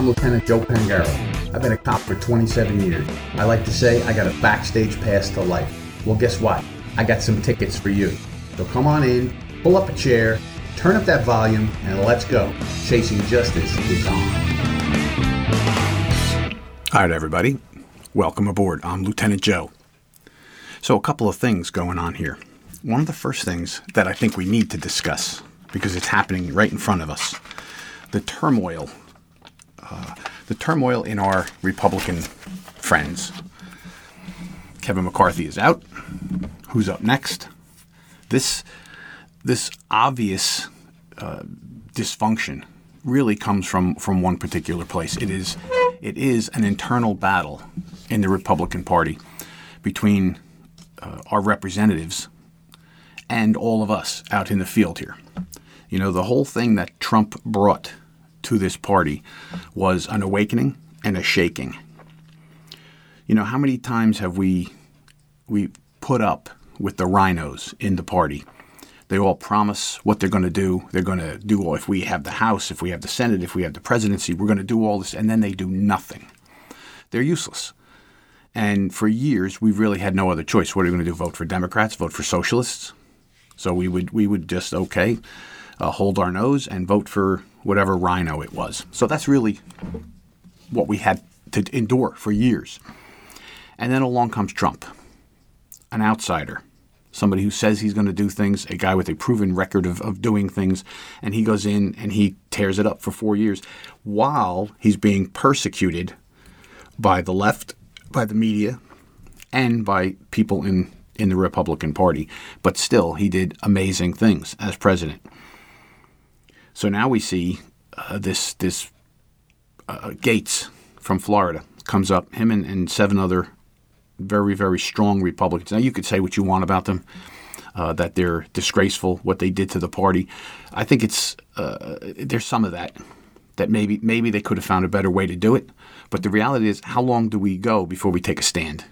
I'm Lieutenant Joe Pangaro. I've been a cop for 27 years. I like to say I got a backstage pass to life. Well, guess what? I got some tickets for you. So come on in, pull up a chair, turn up that volume, and let's go. Chasing Justice is on. All right, everybody. Welcome aboard. I'm Lieutenant Joe. So, a couple of things going on here. One of the first things that I think we need to discuss, because it's happening right in front of us, the turmoil, uh, the turmoil in our Republican friends. Kevin McCarthy is out. Who's up next? This this obvious uh, dysfunction really comes from from one particular place. It is it is an internal battle in the Republican Party between uh, our representatives and all of us out in the field here. You know, the whole thing that Trump brought to this party was an awakening and a shaking. You know, how many times have we we put up with the RINOs in the party? They all promise what they're going to do. They're going to do if we have the House, if we have the Senate, if we have the presidency, we're going to do all this, and then they do nothing. They're useless. And for years, we've really had no other choice. What are we going to do? Vote for Democrats? Vote for socialists? So we would we would just okay, uh, hold our nose and vote for whatever RINO it was. So that's really what we had to endure for years. And then along comes Trump, an outsider, somebody who says he's going to do things, a guy with a proven record of, of doing things, and he goes in and he tears it up for four years while he's being persecuted by the left, by the media, and by people in, in the Republican Party. But still, he did amazing things as president. So now we see uh, this this uh, Gaetz from Florida comes up, him and, and, seven other very very strong Republicans. Now you could say what you want about them, uh, that they're disgraceful, what they did to the party. I think it's uh, there's some of that that maybe maybe they could have found a better way to do it. But the reality is, how long do we go before we take a stand?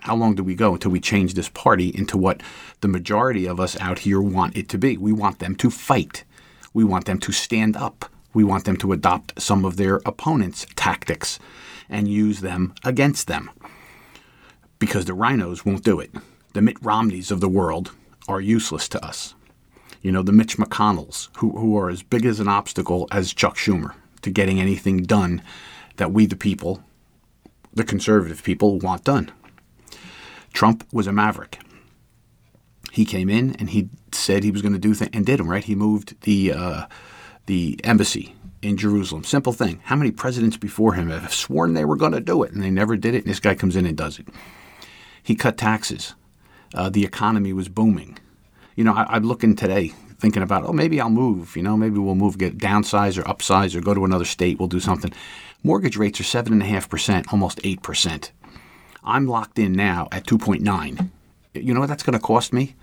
How long do we go until we change this party into what the majority of us out here want it to be? We want them to fight. We want them to stand up. We want them to adopt some of their opponents' tactics and use them against them. Because the RINOs won't do it. The Mitt Romneys of the world are useless to us. You know, the Mitch McConnells, who, who are as big as an obstacle as Chuck Schumer to getting anything done that we, the people, the conservative people, want done. Trump was a maverick. He came in and he said he was going to do things and did them, right? He moved the uh, the embassy in Jerusalem. Simple thing. How many presidents before him have sworn they were going to do it and they never did it? And this guy comes in and does it. He cut taxes. Uh, the economy was booming. You know, I, am looking today, thinking about, oh, maybe I'll move. You know, maybe we'll move, get downsize or upsize or go to another state. We'll do something. Mortgage rates are seven and a half percent, almost eight percent. I'm locked in now at 2.9. You know what that's going to cost me?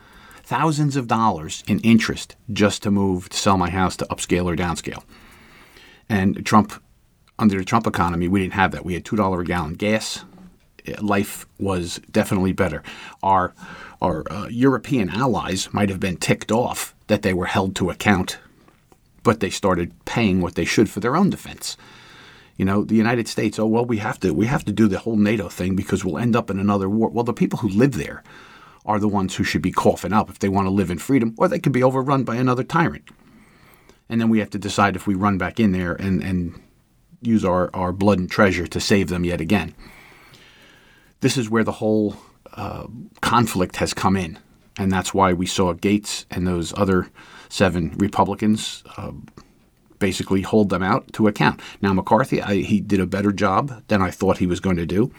thousands of dollars in interest just to move to sell my house to upscale or downscale. And Trump, under the Trump economy, we didn't have that. We had two dollar a gallon gas. Life was definitely better. Our our uh, European allies might have been ticked off that they were held to account, but they started paying what they should for their own defense. You know, the United States. Oh well, we have to we have to do the whole NATO thing because we'll end up in another war. Well, the people who live there are the ones who should be coughing up if they want to live in freedom, or they could be overrun by another tyrant. And then we have to decide if we run back in there and, and use our, our blood and treasure to save them yet again. This is where the whole uh, conflict has come in. And that's why we saw Gaetz and those other seven Republicans uh, basically hold them out to account. Now, McCarthy, I, he did a better job than I thought he was going to do.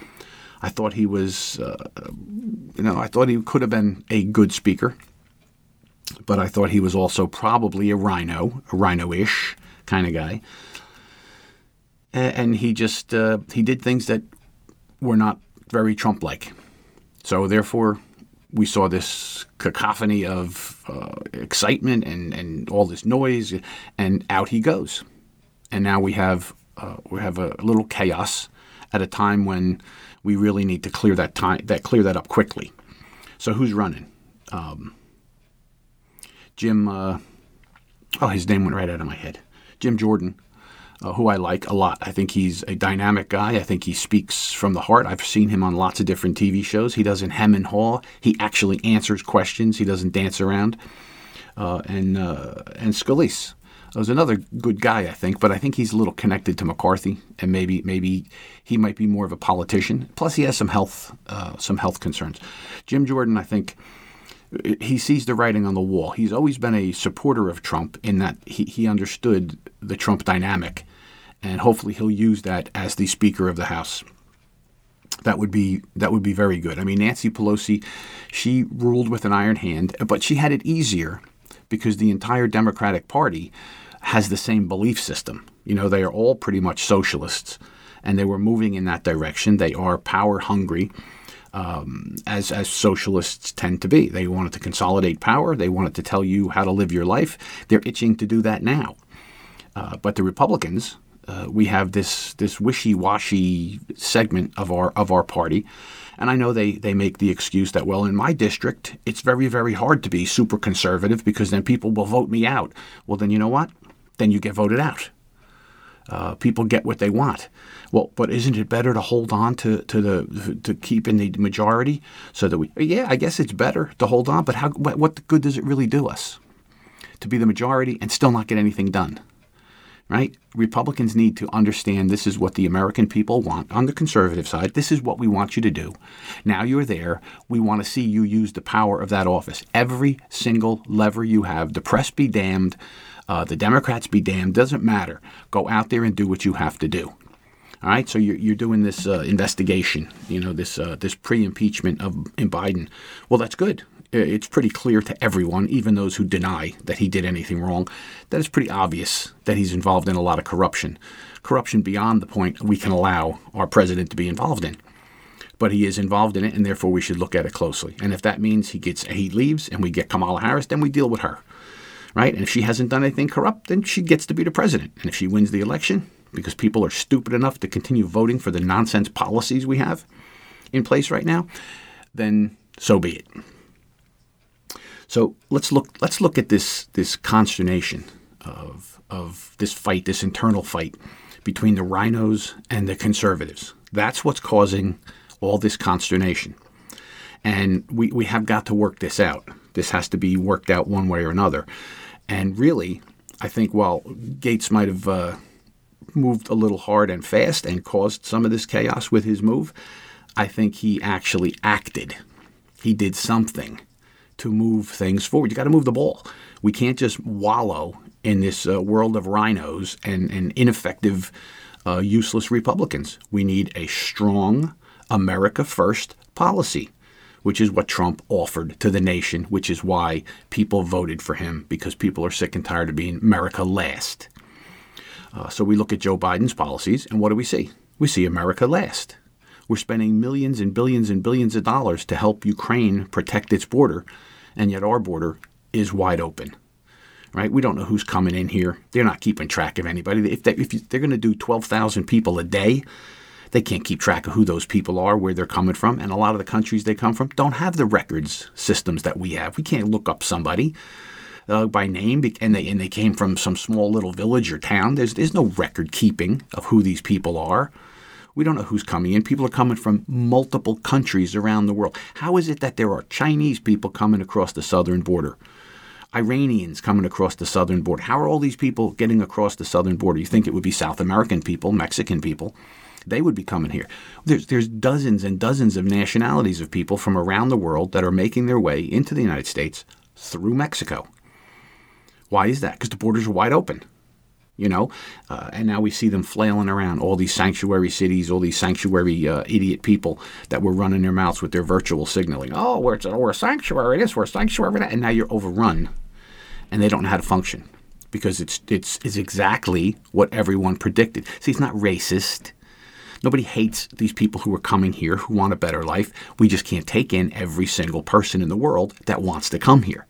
I thought he was, uh, you know, I thought he could have been a good speaker, but I thought he was also probably a RINO, a RINO-ish kind of guy. And he just uh, he did things that were not very Trump-like. So therefore, we saw this cacophony of uh, excitement and, and all this noise, and out he goes. And now we have uh, we have a little chaos at a time when we really need to clear that time that clear that up quickly. So who's running? Um, Jim. Uh, oh, his name went right out of my head. Jim Jordan uh, who I like a lot. I think he's a dynamic guy. I think he speaks from the heart. I've seen him on lots of different TV shows. He doesn't hem and haw. He actually answers questions. He doesn't dance around. Uh, and uh, and Scalise was another good guy, I think, but I think he's a little connected to McCarthy, and maybe maybe he might be more of a politician. Plus, he has some health uh, some health concerns. Jim Jordan, I think he sees the writing on the wall. He's always been a supporter of Trump in that he, he understood the Trump dynamic, and hopefully he'll use that as the Speaker of the House. That would be that would be very good. I mean, Nancy Pelosi, she ruled with an iron hand, but she had it easier because the entire Democratic Party has the same belief system. You know, they are all pretty much socialists, and they were moving in that direction. They are power hungry um, as as socialists tend to be. They wanted to consolidate power. They wanted to tell you how to live your life. They're itching to do that now. Uh, but the Republicans, uh, we have this this wishy-washy segment of our of our party, and I know they they make the excuse that well in my district it's very very hard to be super conservative because then people will vote me out. Well then you know what? Then you get voted out. Uh, people get what they want. Well, but isn't it better to hold on to, to the to keep in the majority so that we? Yeah, I guess it's better to hold on. But how? What, what good does it really do us to be the majority and still not get anything done? Right? Republicans need to understand this is what the American people want. On the conservative side, this is what we want you to do. Now you're there. We want to see you use the power of that office. Every single lever you have. The press be damned. Uh, the Democrats be damned. Doesn't matter. Go out there and do what you have to do. All right, so you're, you're doing this uh, investigation, you know, this uh, this pre-impeachment of in Biden. Well, that's good. Uh, it's pretty clear to everyone, even those who deny that he did anything wrong, that it's pretty obvious that he's involved in a lot of corruption, corruption beyond the point we can allow our president to be involved in. But he is involved in it, and therefore we should look at it closely. And if that means he gets he leaves and we get Kamala Harris, then we deal with her, right? And if she hasn't done anything corrupt, then she gets to be the president. And if she wins the election, because people are stupid enough to continue voting for the nonsense policies we have in place right now, then so be it. So let's look let's look at this this consternation of of this fight, this internal fight between the RINOs and the conservatives. That's what's causing all this consternation. And we, we have got to work this out. This has to be worked out one way or another. And really, I think while Gaetz might have uh, moved a little hard and fast and caused some of this chaos with his move, I think he actually acted. He did something to move things forward. You got to move the ball. We can't just wallow in this uh, world of RINOs and, and ineffective, uh, useless Republicans. We need a strong America First policy, which is what Trump offered to the nation, which is why people voted for him because people are sick and tired of being America last. Uh, so we look at Joe Biden's policies, and what do we see? We see America last. We're spending millions and billions and billions of dollars to help Ukraine protect its border, and yet our border is wide open. Right? We don't know who's coming in here. They're not keeping track of anybody. If, they, if they're going to do 12,000 people a day, they can't keep track of who those people are, where they're coming from, and a lot of the countries they come from don't have the records systems that we have. We can't look up somebody uh, by name, and they and they came from some small little village or town. There's there's no record keeping of who these people are. We don't know who's coming in. People are coming from multiple countries around the world. How is it that there are Chinese people coming across the southern border? Iranians coming across the southern border. How are all these people getting across the southern border? You think it would be South American people, Mexican people. They would be coming here. There's, there's dozens and dozens of nationalities of people from around the world that are making their way into the United States through Mexico. Why is that? Because the borders are wide open. You know, uh, and now we see them flailing around all these sanctuary cities, all these sanctuary uh, idiot people that were running their mouths with their virtual signaling. Oh, we're, we're a sanctuary this, we're a sanctuary and now you're overrun, and they don't know how to function because it's it's it's exactly what everyone predicted. See, it's not racist. Nobody hates these people who are coming here who want a better life. We just can't take in every single person in the world that wants to come here.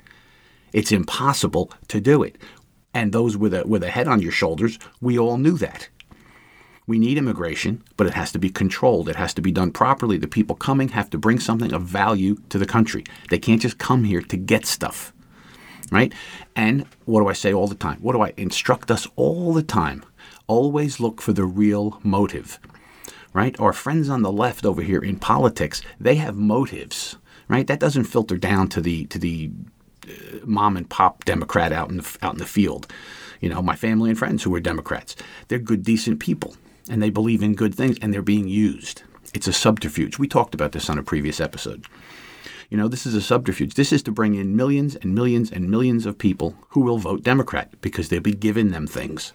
It's impossible to do it. And those with a, with a head on your shoulders, we all knew that. We need immigration, but it has to be controlled. It has to be done properly. The people coming have to bring something of value to the country. They can't just come here to get stuff. Right? And what do I say all the time? What do I instruct us all the time? Always look for the real motive, right? Our friends on the left over here in politics, they have motives, right? That doesn't filter down to the to the mom and pop Democrat out in the out in the field. You know, my family and friends who are Democrats, they're good, decent people, and they believe in good things, and they're being used. It's a subterfuge. We talked about this on a previous episode. You know, this is a subterfuge. This is to bring in millions and millions and millions of people who will vote Democrat because they'll be giving them things.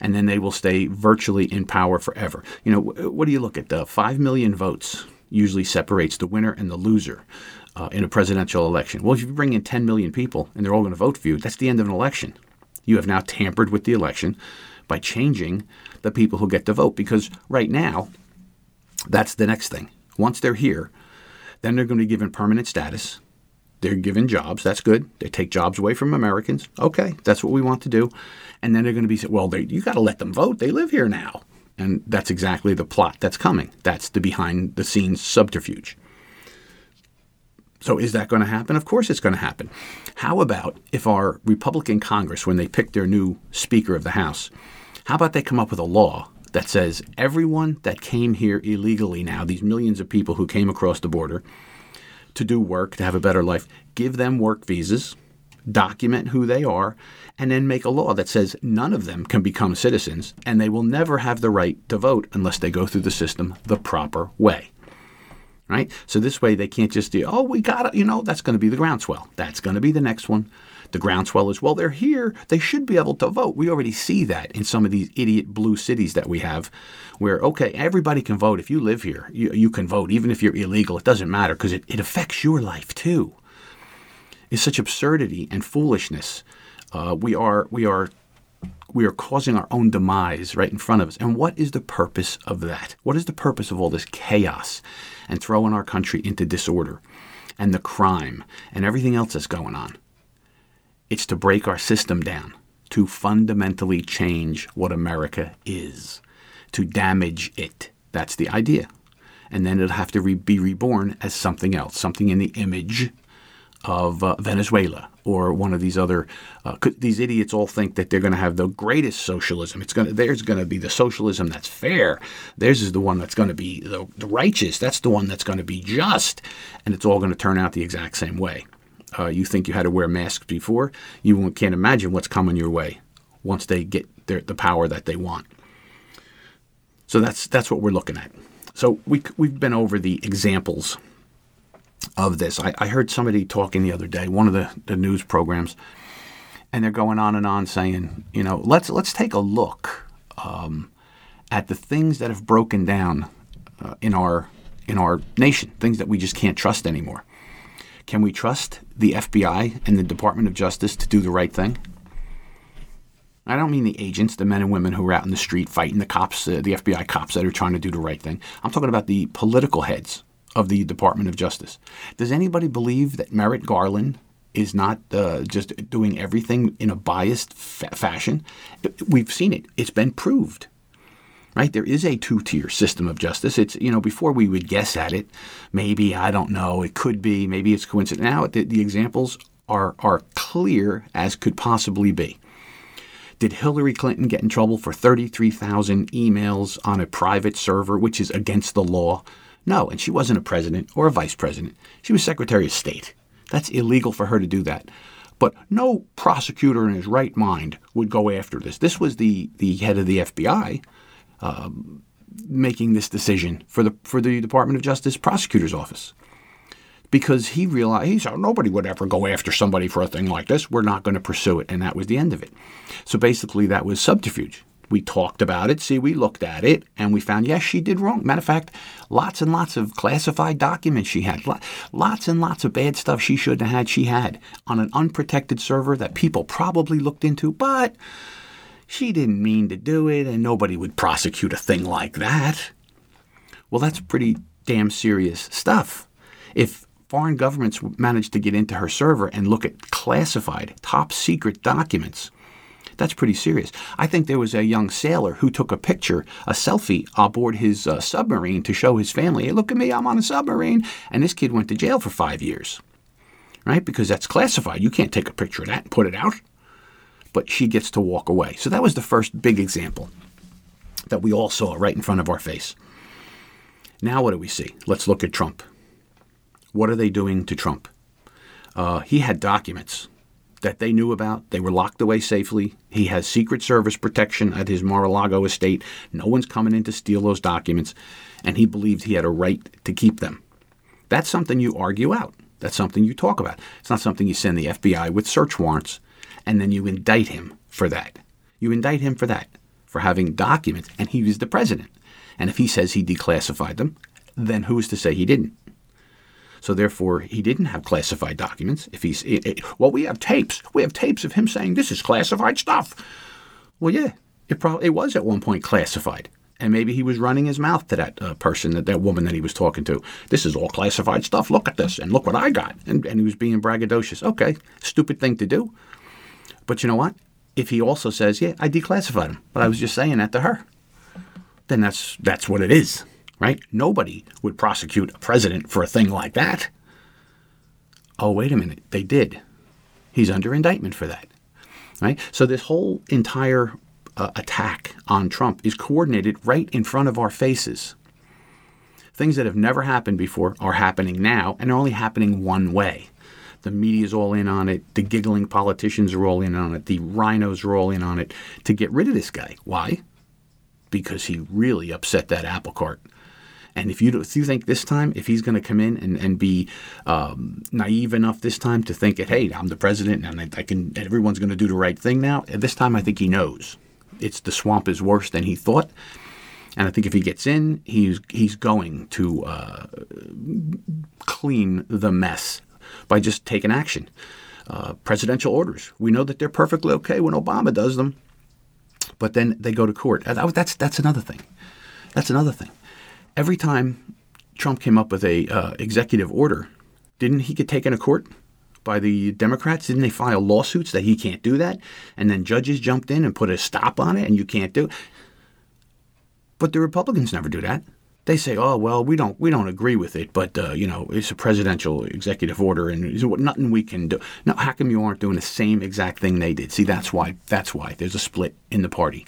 And then they will stay virtually in power forever. You know, what do you look at? The 5 million votes usually separates the winner and the loser uh, in a presidential election. Well, if you bring in 10 million people and they're all going to vote for you, that's the end of an election. You have now tampered with the election by changing the people who get to vote because right now, that's the next thing. Once they're here, then they're going to be given permanent status. They're given jobs. That's good. They take jobs away from Americans. Okay, that's what we want to do. And then they're going to be said, well, they, you got to let them vote. They live here now. And that's exactly the plot that's coming. That's the behind the scenes subterfuge. So is that going to happen? Of course it's going to happen. How about if our Republican Congress, when they pick their new Speaker of the House, how about they come up with a law that says everyone that came here illegally now, these millions of people who came across the border to do work, to have a better life, give them work visas, document who they are, and then make a law that says none of them can become citizens and they will never have the right to vote unless they go through the system the proper way. Right? So this way they can't just do, oh, we got it, you know, that's going to be the groundswell. That's going to be the next one the groundswell is, well, they're here. They should be able to vote. We already see that in some of these idiot blue cities that we have, where, okay, everybody can vote. If you live here, you, you can vote. Even if you're illegal, it doesn't matter because it, it affects your life too. It's such absurdity and foolishness. Uh, we are, we are we are causing our own demise right in front of us. And what is the purpose of that? What is the purpose of all this chaos and throwing our country into disorder and the crime and everything else that's going on? It's to break our system down, to fundamentally change what America is, to damage it. That's the idea. And then it'll have to re- be reborn as something else, something in the image of uh, Venezuela or one of these other. Uh, these idiots all think that they're going to have the greatest socialism. It's going to there's going to be the socialism that's fair. Theirs is the one that's going to be the, the righteous. That's the one that's going to be just, and it's all going to turn out the exact same way uh, you think you had to wear masks before, you can't imagine what's coming your way once they get their, the power that they want. So that's that's what we're looking at. So we we've been over the examples of this. I, I heard somebody talking the other day, one of the, the news programs, and they're going on and on saying, you know, let's let's take a look um, at the things that have broken down uh, in our in our nation, things that we just can't trust anymore. Can we trust the FBI and the Department of Justice to do the right thing? I don't mean the agents, the men and women who are out in the street fighting the cops, uh, the FBI cops that are trying to do the right thing. I'm talking about the political heads of the Department of Justice. Does anybody believe that Merrick Garland is not uh, just doing everything in a biased fa- fashion? We've seen it. It's been proved right? There is a two-tier system of justice. It's you know before we would guess at it, maybe I don't know, it could be, maybe it's coincidence. Now the, the examples are are clear as could possibly be. Did Hillary Clinton get in trouble for 33,000 emails on a private server, which is against the law? No, and she wasn't a president or a vice president. She was Secretary of State. That's illegal for her to do that. But no prosecutor in his right mind would go after this. This was the, the head of the FBI um, making this decision for the for the Department of Justice prosecutor's office because he realized he said nobody would ever go after somebody for a thing like this. We're not going to pursue it, and that was the end of it. So basically, that was subterfuge. We talked about it. See, we looked at it, and we found yes, she did wrong. Matter of fact, lots and lots of classified documents she had, lots and lots of bad stuff she shouldn't have had. She had on an unprotected server that people probably looked into, but she didn't mean to do it, and nobody would prosecute a thing like that. Well, that's pretty damn serious stuff. If foreign governments manage to get into her server and look at classified, top secret documents, that's pretty serious. I think there was a young sailor who took a picture, a selfie, aboard his uh, submarine to show his family, hey, look at me, I'm on a submarine. And this kid went to jail for five years, right? Because that's classified. You can't take a picture of that and put it out but she gets to walk away. So that was the first big example. that we all saw right in front of our face. Now, what do we see? Let's look at Trump. What are they doing to Trump? Uh, he had documents that they knew about. They were locked away safely. He has Secret Service protection at his Mar-a-Lago estate. No one's coming in to steal those documents, and he believed he had a right to keep them. That's something you argue out. That's something you talk about. It's not something you send the FBI with search warrants and then you indict him for that. You indict him for that, for having documents, and he was the president. And if he says he declassified them, then who's to say he didn't? So therefore, he didn't have classified documents. If he's it, it, well, we have tapes. We have tapes of him saying this is classified stuff. Well, yeah, it probably it was at one point classified, and maybe he was running his mouth to that uh, person, that that woman that he was talking to. This is all classified stuff. Look at this, and look what I got. And and he was being braggadocious. Okay, stupid thing to do. But you know what? If he also says, "Yeah, I declassified him," but I was just saying that to her, then that's that's what it is right? Nobody would prosecute a president for a thing like that. Oh, wait a minute, they did. He's under indictment for that, right? So this whole entire uh, attack on Trump is coordinated right in front of our faces. Things that have never happened before are happening now, and they're only happening one way. The media's all in on it. The giggling politicians are all in on it. The RINOs are all in on it to get rid of this guy. Why? Because he really upset that apple cart and if you, if you think this time, if he's going to come in and, and be um, naive enough this time to think that, hey, I'm the president and I, I can, everyone's going to do the right thing now, this time I think he knows. It's the swamp is worse than he thought. And I think if he gets in, he's, he's going to uh, clean the mess by just taking action. Uh, presidential orders. We know that they're perfectly okay when Obama does them, but then they go to court. That's that's another thing. That's another thing every time Trump came up with a uh, executive order, didn't he get taken to court by the Democrats? Didn't they file lawsuits that he can't do that? And then judges jumped in and put a stop on it, and you can't do it. But the Republicans never do that. They say, "Oh well, we don't we don't agree with it, but uh, you know it's a presidential executive order, and nothing we can do." Now, how come you aren't doing the same exact thing they did? See, that's why that's why there's a split in the party.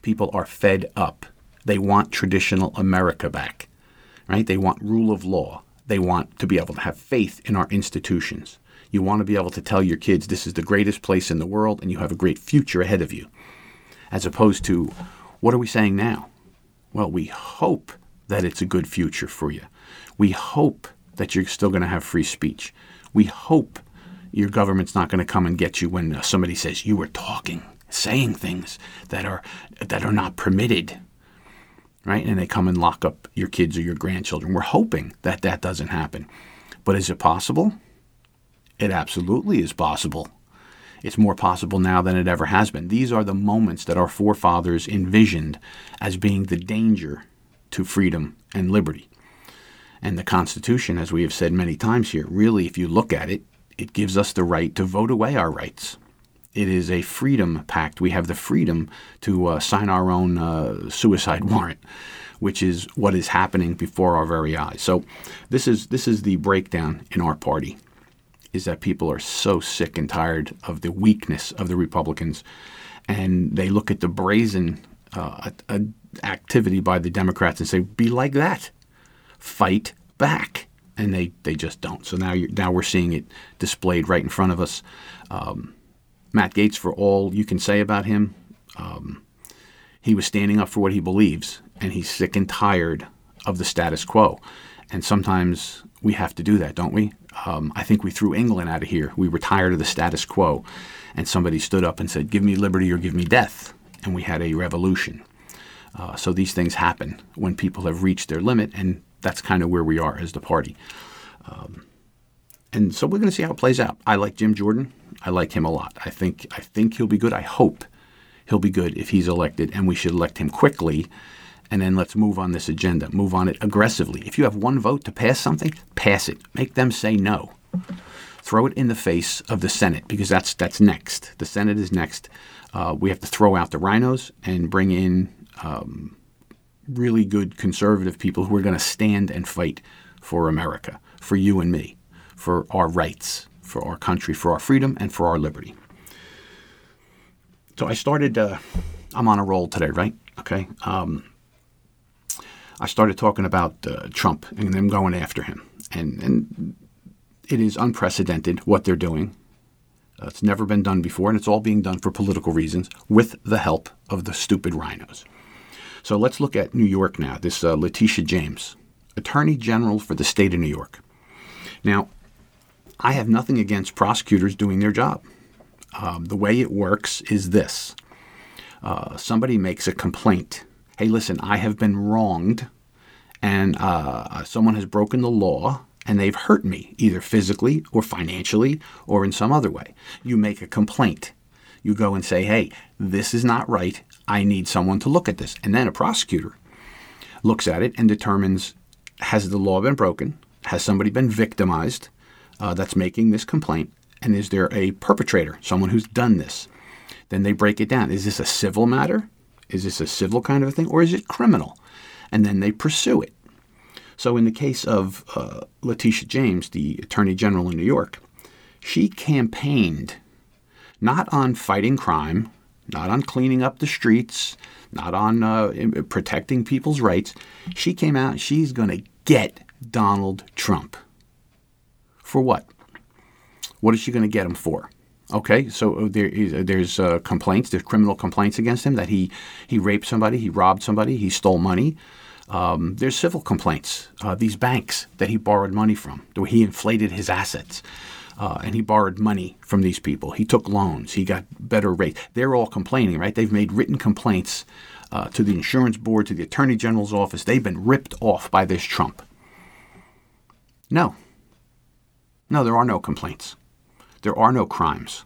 People are fed up they want traditional America back, right? They want rule of law. They want to be able to have faith in our institutions. You want to be able to tell your kids this is the greatest place in the world and you have a great future ahead of you. As opposed to, what are we saying now? Well, we hope that it's a good future for you. We hope that you're still going to have free speech. We hope your government's not going to come and get you when uh, somebody says you were talking, saying things that are that are not permitted right? And they come and lock up your kids or your grandchildren. We're hoping that that doesn't happen. But is it possible? It absolutely is possible. It's more possible now than it ever has been. These are the moments that our forefathers envisioned as being the danger to freedom and liberty. And the Constitution, as we have said many times here, really, if you look at it, it gives us the right to vote away our rights. It is a freedom pact. We have the freedom to uh, sign our own uh, suicide warrant, which is what is happening before our very eyes. So, this is this is the breakdown in our party. Is that people are so sick and tired of the weakness of the Republicans, and they look at the brazen uh, activity by the Democrats and say, "Be like that, fight back." and they, they just don't. So now now we're seeing it displayed right in front of us. Um, Matt Gaetz, for all you can say about him, um, he was standing up for what he believes, and he's sick and tired of the status quo. And sometimes we have to do that, don't we? Um, I think we threw England out of here. We were tired of the status quo, and somebody stood up and said, "Give me liberty or give me death," and we had a revolution. Uh, so these things happen when people have reached their limit, and that's kind of where we are as the party. Um, and so we're going to see how it plays out. I like Jim Jordan. I like him a lot. I think I think he'll be good. I hope he'll be good if he's elected, and we should elect him quickly. And then let's move on this agenda. Move on it aggressively. If you have one vote to pass something, pass it. Make them say no. Throw it in the face of the Senate because that's that's next. The Senate is next. Uh, we have to throw out the RINOs and bring in um, really good conservative people who are going to stand and fight for America, for you and me, for our rights for our country, for our freedom, and for our liberty. So I started, uh, I'm on a roll today, right? Okay. Um, I started talking about uh, Trump and them going after him, and and it is unprecedented what they're doing. Uh, it's never been done before, and it's all being done for political reasons with the help of the stupid RINOs. So let's look at New York now. This uh, Letitia James, Attorney General for the state of New York. Now, I have nothing against prosecutors doing their job. Um, the way it works is this uh, somebody makes a complaint. Hey, listen, I have been wronged, and uh, someone has broken the law, and they've hurt me, either physically or financially or in some other way. You make a complaint. You go and say, hey, this is not right. I need someone to look at this. And then a prosecutor looks at it and determines has the law been broken? Has somebody been victimized uh, that's making this complaint? And is there a perpetrator, someone who's done this? Then they break it down. Is this a civil matter? Is this a civil kind of a thing? Or is it criminal? And then they pursue it. So, in the case of uh, Letitia James, the Attorney General in New York, she campaigned not on fighting crime, not on cleaning up the streets, not on uh, protecting people's rights. She came out, she's going to get Donald Trump. For what? What is she going to get him for? Okay, so there is, there's uh, complaints, there's criminal complaints against him that he, he raped somebody, he robbed somebody, he stole money. Um, there's civil complaints. Uh, these banks that he borrowed money from, he inflated his assets. Uh, and he borrowed money from these people. He took loans. He got better rates. They're all complaining, right? They've made written complaints uh, to the insurance board, to the attorney general's office. They've been ripped off by this Trump. No. No, there are no complaints. There are no crimes.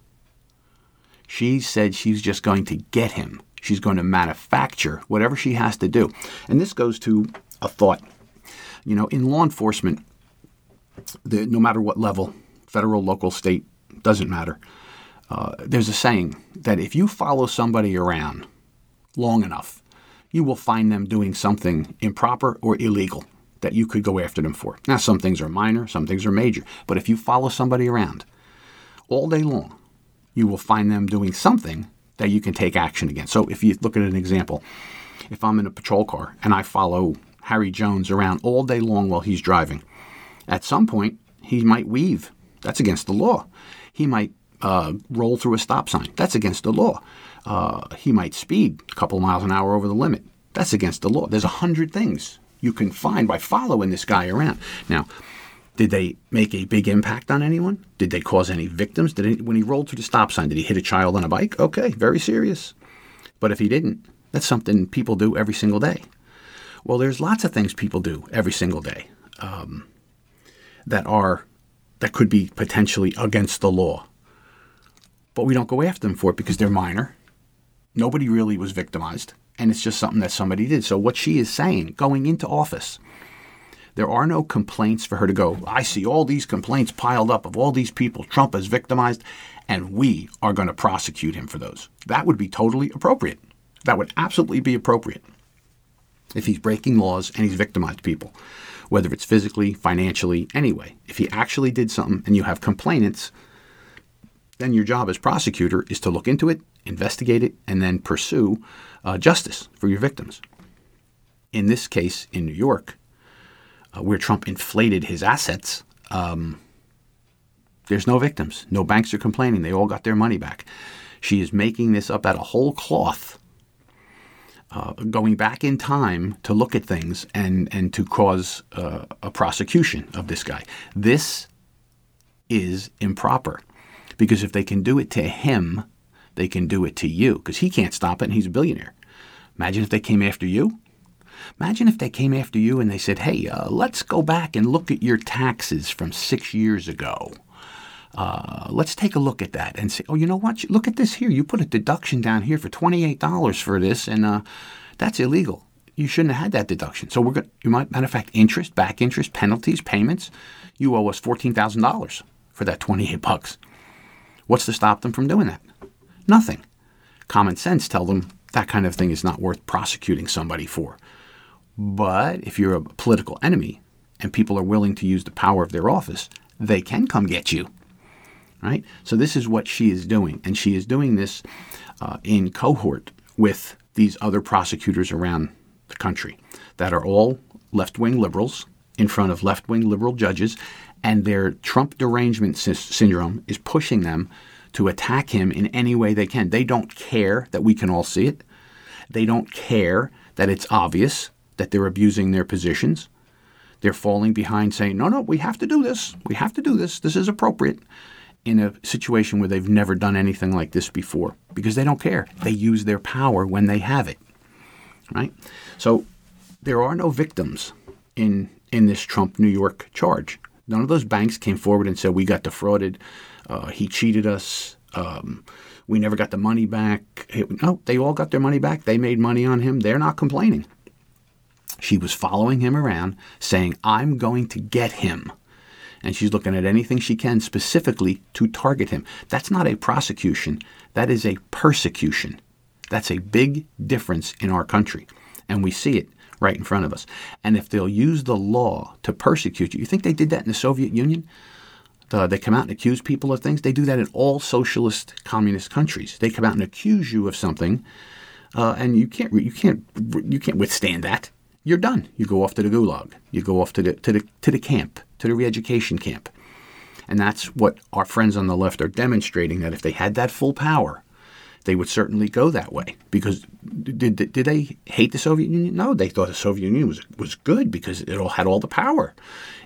She said she's just going to get him. She's going to manufacture whatever she has to do. And this goes to a thought. You know, in law enforcement, the, no matter what level, federal, local, state, doesn't matter. Uh, there's a saying that if you follow somebody around long enough, you will find them doing something improper or illegal that you could go after them for. Now, some things are minor, some things are major, but if you follow somebody around all day long, you will find them doing something that you can take action against. So if you look at an example, if I'm in a patrol car and I follow Harry Jones around all day long while he's driving, at some point he might weave. That's against the law. He might uh, roll through a stop sign. That's against the law. Uh, he might speed a couple miles an hour over the limit. That's against the law. There's a hundred things you can find by following this guy around. Now, did they make a big impact on anyone? Did they cause any victims? Did he, when he rolled through the stop sign, did he hit a child on a bike? Okay, very serious. But if he didn't, that's something people do every single day. Well, there's lots of things people do every single day um, that are that could be potentially against the law, but we don't go after them for it because they're minor. Nobody really was victimized, and it's just something that somebody did. So what she is saying, going into office there are no complaints for her to go, I see all these complaints piled up of all these people Trump has victimized, and we are going to prosecute him for those. That would be totally appropriate. That would absolutely be appropriate if he's breaking laws and he's victimized people, whether it's physically, financially, anyway. If he actually did something and you have complainants, then your job as prosecutor is to look into it, investigate it, and then pursue uh, justice for your victims. In this case, in New York, uh, where Trump inflated his assets, um, there's no victims. No banks are complaining. They all got their money back. She is making this up out of whole cloth, uh, going back in time to look at things and, and to cause uh, a prosecution of this guy. This is improper because if they can do it to him, they can do it to you because he can't stop it and he's a billionaire. Imagine if they came after you. Imagine if they came after you and they said, hey, uh, let's go back and look at your taxes from six years ago. Uh, let's take a look at that and say, oh, you know what? Look at this here. You put a deduction down here for $28 for this, and uh, that's illegal. You shouldn't have had that deduction. So we're going. You might, matter of fact, interest, back interest, penalties, payments. You owe us fourteen thousand dollars for that twenty-eight bucks. What's to stop them from doing that? Nothing. Common sense tell them that kind of thing is not worth prosecuting somebody for. But if you're a political enemy and people are willing to use the power of their office, they can come get you. Right? So this is what she is doing. And she is doing this uh, in cohort with these other prosecutors around the country that are all left wing liberals in front of left wing liberal judges, and their Trump derangement sy- syndrome is pushing them to attack him in any way they can. They don't care that we can all see it. They don't care that it's obvious that they're abusing their positions. They're falling behind saying, no, no, we have to do this. We have to do this. This is appropriate in a situation where they've never done anything like this before because they don't care. They use their power when they have it. Right? So there are no victims in in this Trump New York charge. None of those banks came forward and said we got defrauded, uh, he cheated us, um, we never got the money back. It, no, they all got their money back. They made money on him. They're not complaining. She was following him around, saying, "I'm going to get him." and she's looking at anything she can specifically to target him. That's not a prosecution, that is a persecution. That's a big difference in our country, and we see it right in front of us. And if they'll use the law to persecute you, you think they did that in the Soviet Union? The, they come out and accuse people of things. They do that in all socialist communist countries. They come out and accuse you of something, uh, and you can't you can't you can't withstand that. You're done. You go off to the gulag. You go off to the to the to the camp to the re-education camp. And that's what our friends on the left are demonstrating that if they had that full power, they would certainly go that way. Because did, did, they hate the Soviet Union? No, they thought the Soviet Union was was good because it all had all the power.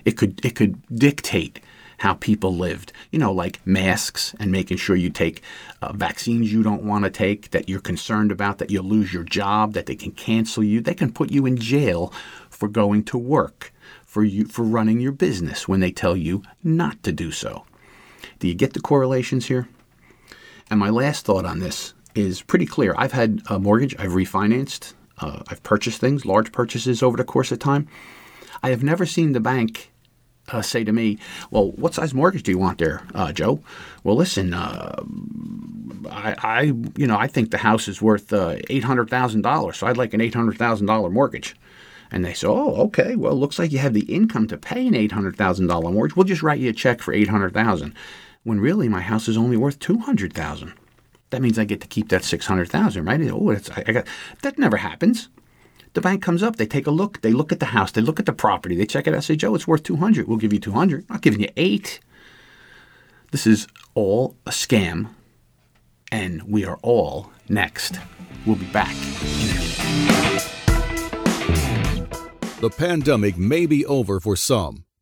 It could it could dictate how people lived. You know, like masks and making sure you take uh, vaccines you don't want to take, that you're concerned about, that you'll lose your job, that they can cancel you. They can put you in jail for going to work for you for running your business when they tell you not to do so. Do you get the correlations here? And my last thought on this is pretty clear. I've had a mortgage, I've refinanced, uh, I've purchased things, large purchases over the course of time. I have never seen the bank uh, say to me, "Well, what size mortgage do you want there, uh, Joe?" Well, listen, uh, I, I, you know, I think the house is worth uh, eight hundred thousand dollars, so I'd like an eight hundred thousand dollar mortgage. And they say, oh, okay, well, looks like you have the income to pay an $800,000 mortgage. We'll just write you a check for 800000 when really my house is only worth 200000 That means I get to keep that 600000 right? Oh, it's, I got, that never happens. The bank comes up, they take a look, they look at the house, they look at the property, they check it out, say, Joe, it's worth 200 We'll give you 200 I'm not giving you eight. This is all a scam, and we are all next. We'll be back The pandemic may be over for some,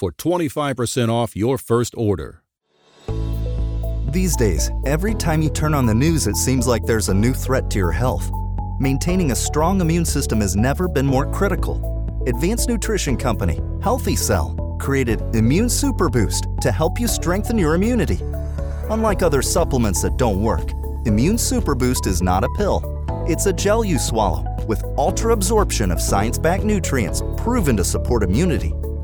for 25% off your first order. These days, every time you turn on the news, it seems like there's a new threat to your health. Maintaining a strong immune system has never been more critical. Advanced Nutrition Company, Healthy Cell, created Immune Super Boost to help you strengthen your immunity. Unlike other supplements that don't work, Immune Super Boost is not a pill. It's a gel you swallow with ultra absorption of science backed nutrients proven to support immunity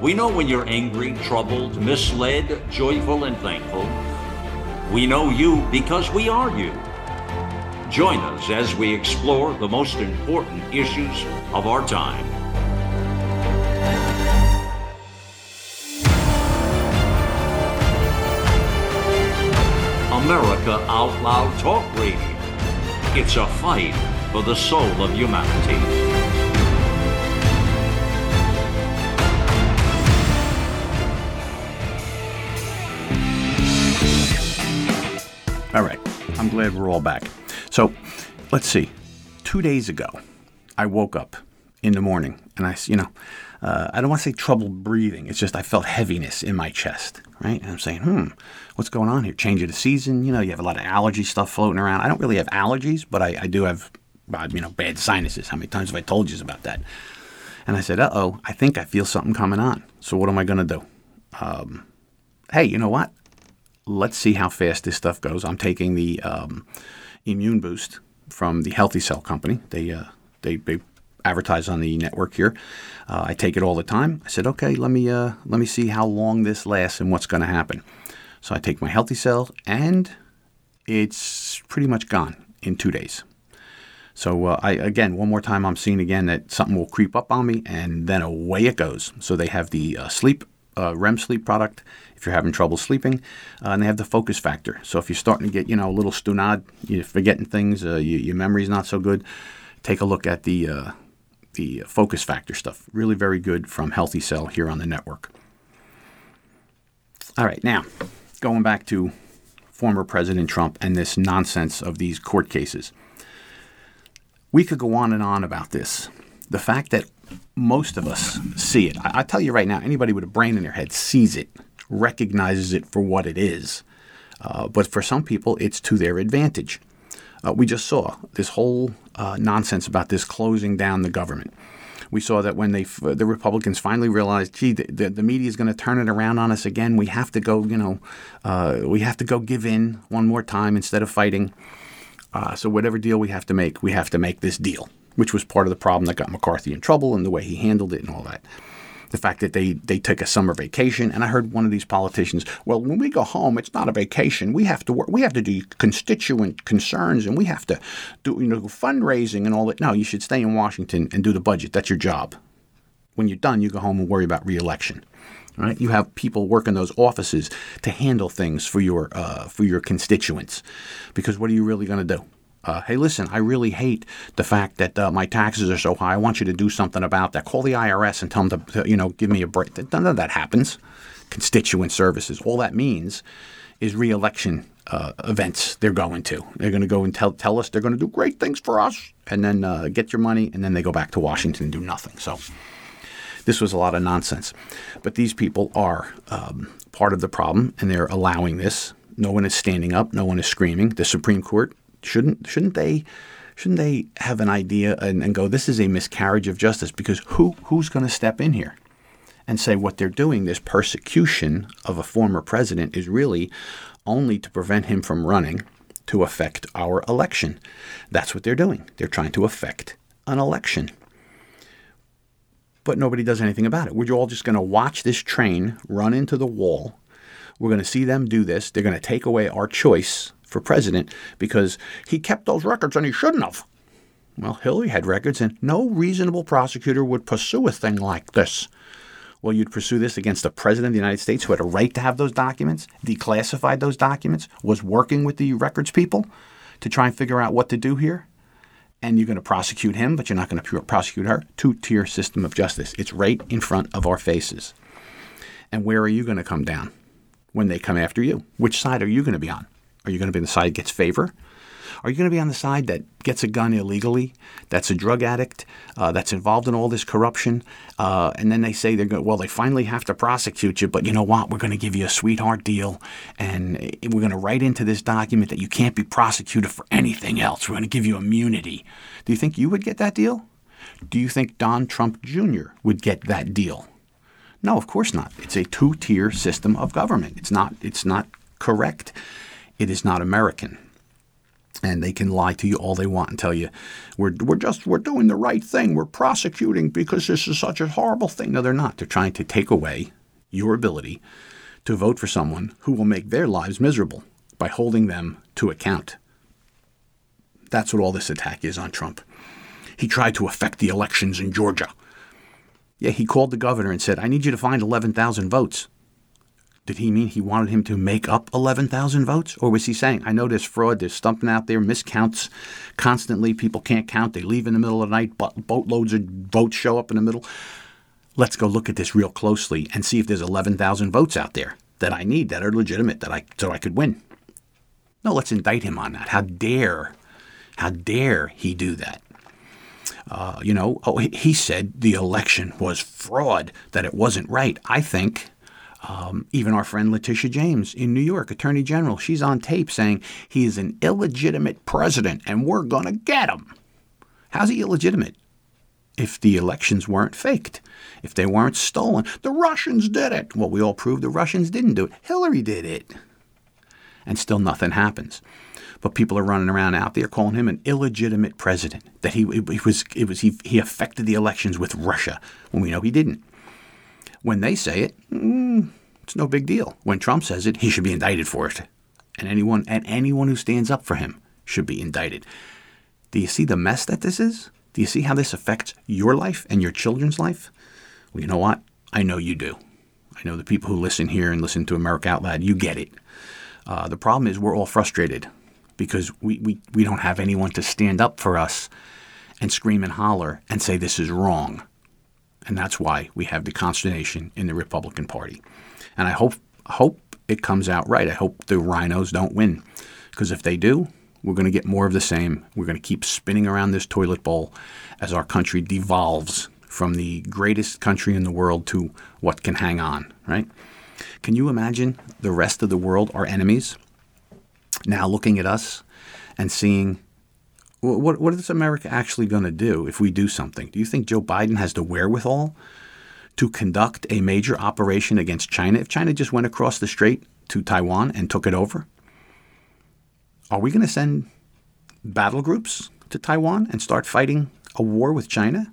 we know when you're angry, troubled, misled, joyful, and thankful. We know you because we are you. Join us as we explore the most important issues of our time. America Out Loud Talk Radio. It's a fight for the soul of humanity. All right. I'm glad we're all back. So let's see. Two days ago, I woke up in the morning and I, you know, uh, I don't want to say trouble breathing. It's just I felt heaviness in my chest, right? And I'm saying, hmm, what's going on here? Change of the season. You know, you have a lot of allergy stuff floating around. I don't really have allergies, but I, I do have, uh, you know, bad sinuses. How many times have I told you about that? And I said, uh oh, I think I feel something coming on. So what am I going to do? Um, hey, you know what? Let's see how fast this stuff goes. I'm taking the um, immune boost from the Healthy Cell Company. They, uh, they, they advertise on the network here. Uh, I take it all the time. I said, okay, let me uh, let me see how long this lasts and what's going to happen. So I take my Healthy Cell, and it's pretty much gone in two days. So uh, I again, one more time, I'm seeing again that something will creep up on me, and then away it goes. So they have the uh, sleep uh, REM sleep product if you're having trouble sleeping, uh, and they have the focus factor. So if you're starting to get you know a little stunad, you're forgetting things, uh, you, your memory's not so good, take a look at the uh, the focus factor stuff. Really very good from Healthy Cell here on the network. All right, now going back to former President Trump and this nonsense of these court cases. We could go on and on about this. The fact that most of us see it, I, I tell you right now, anybody with a brain in their head sees it, recognizes it for what it is. Uh, but for some people, it's to their advantage. Uh, we just saw this whole uh, nonsense about this closing down the government. We saw that when they the Republicans finally realized, gee, the, the, the media is going to turn it around on us again. We have to go, you know, uh, we have to go give in one more time instead of fighting. Uh, so whatever deal we have to make, we have to make this deal, which was part of the problem that got McCarthy in trouble and the way he handled it and all that the fact that they, they took a summer vacation. And I heard one of these politicians, well, when we go home, it's not a vacation. We have to work. We have to do constituent concerns, and we have to do you know fundraising and all that. No, you should stay in Washington and do the budget. That's your job. When you're done, you go home and worry about reelection. Right? You have people work in those offices to handle things for your uh, for your constituents, because what are you really going to do? Uh, hey, listen, I really hate the fact that uh, my taxes are so high. I want you to do something about that. Call the IRS and tell them to, to you know, give me a break. None of that happens. Constituent services. All that means is reelection uh, events they're going to. They're going to go and tell, tell us they're going to do great things for us and then uh, get your money, and then they go back to Washington and do nothing. So this was a lot of nonsense. But these people are um, part of the problem, and they're allowing this. No one is standing up. No one is screaming. The Supreme Court Shouldn't shouldn't they shouldn't they have an idea and, and go, this is a miscarriage of justice? Because who who's going to step in here and say what they're doing, this persecution of a former president, is really only to prevent him from running to affect our election. That's what they're doing. They're trying to affect an election. But nobody does anything about it. We're all just going to watch this train run into the wall. We're going to see them do this. They're going to take away our choice for president because he kept those records and he shouldn't have. Well, Hillary had records, and no reasonable prosecutor would pursue a thing like this. Well, you'd pursue this against the President of the United States who had a right to have those documents, declassified those documents, was working with the records people to try and figure out what to do here. And you're going to prosecute him, but you're not going to prosecute her. Two tier system of justice. It's right in front of our faces. And where are you going to come down when they come after you? Which side are you going to be on? Are you going to be on the side that gets favor? Are you going to be on the side that gets a gun illegally, that's a drug addict, uh, that's involved in all this corruption, uh, and then they say they're going, well, they finally have to prosecute you, but you know what? We're going to give you a sweetheart deal, and we're going to write into this document that you can't be prosecuted for anything else. We're going to give you immunity. Do you think you would get that deal? Do you think Don Trump Jr. would get that deal? No, of course not. It's a two-tier system of government. It's not. It's not correct. It is not American. and they can lie to you all they want and tell you we're, we're just we're doing the right thing. We're prosecuting because this is such a horrible thing. No they're not. They're trying to take away your ability to vote for someone who will make their lives miserable by holding them to account. That's what all this attack is on trump. He tried to affect the elections in georgia. Yeah he called the governor and said i need you to find 11000 votes did he mean he wanted him to make up 11,000 votes? Or was he saying, I know there's fraud, there's stumping out there, miscounts constantly, people can't count, they leave in the middle of the night, boatloads of votes show up in the middle. Let's go look at this real closely and see if there's 11,000 votes out there that I need that are legitimate that I so I could win. No, let's indict him on that. How dare, how dare he do that? Uh, you know, oh, he said the election was fraud, that it wasn't right. I think um, even our friend Letitia James in New York, Attorney General, she's on tape saying he is an illegitimate president and we're going to get him. How's he illegitimate? If the elections weren't faked, if they weren't stolen, the Russians did it. Well, we all proved the Russians didn't do it. Hillary did it. And still nothing happens. But people are running around out there calling him an illegitimate president. That he, it was, it was he, he affected the elections with Russia when we know he didn't. When they say it, mm, it's no big deal. When Trump says it, he should be indicted for it. And anyone and anyone who stands up for him should be indicted. Do you see the mess that this is? Do you see how this affects your life and your children's life? Well, you know what? I know you do. I know the people who listen here and listen to America Out Loud, you get it. Uh, the problem is we're all frustrated because we, we, we don't have anyone to stand up for us and scream and holler and say this is wrong. And that's why we have the consternation in the Republican Party. And I hope hope it comes out right. I hope the RINOs don't win. Because if they do, we're going to get more of the same. We're going to keep spinning around this toilet bowl as our country devolves from the greatest country in the world to what can hang on, right? Can you imagine the rest of the world, our enemies, now looking at us and seeing what, what is America actually going to do if we do something? Do you think Joe Biden has the wherewithal to conduct a major operation against China if China just went across the strait to Taiwan and took it over? Are we going to send battle groups to Taiwan and start fighting a war with China?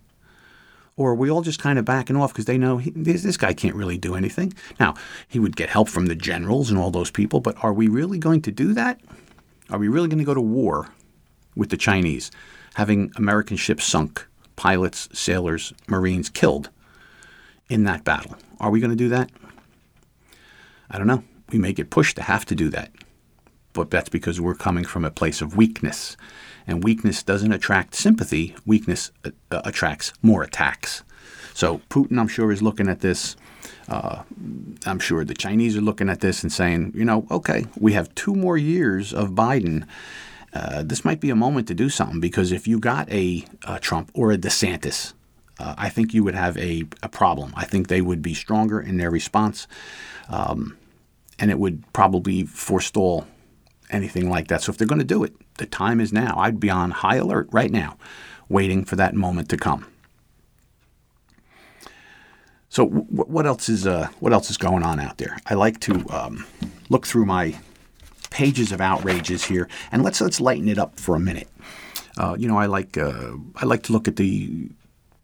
Or are we all just kind of backing off because they know he, this, this guy can't really do anything? Now, he would get help from the generals and all those people, but are we really going to do that? Are we really going to go to war with the Chinese, having American ships sunk, pilots, sailors, Marines killed in that battle. Are we going to do that? I don't know. We may get pushed to have to do that. But that's because we're coming from a place of weakness. And weakness doesn't attract sympathy, weakness uh, attracts more attacks. So Putin, I'm sure, is looking at this. Uh, I'm sure the Chinese are looking at this and saying, you know, okay, we have two more years of Biden, uh, this might be a moment to do something because if you got a, a Trump or a DeSantis, uh, I think you would have a, a, problem. I think they would be stronger in their response, um, and it would probably forestall anything like that. So if they're going to do it, the time is now. I'd be on high alert right now, waiting for that moment to come. So w- what else is uh, what else is going on out there? I like to um, look through my pages of outrages here, and let's let's lighten it up for a minute. Uh, you know, I like uh, I like to look at the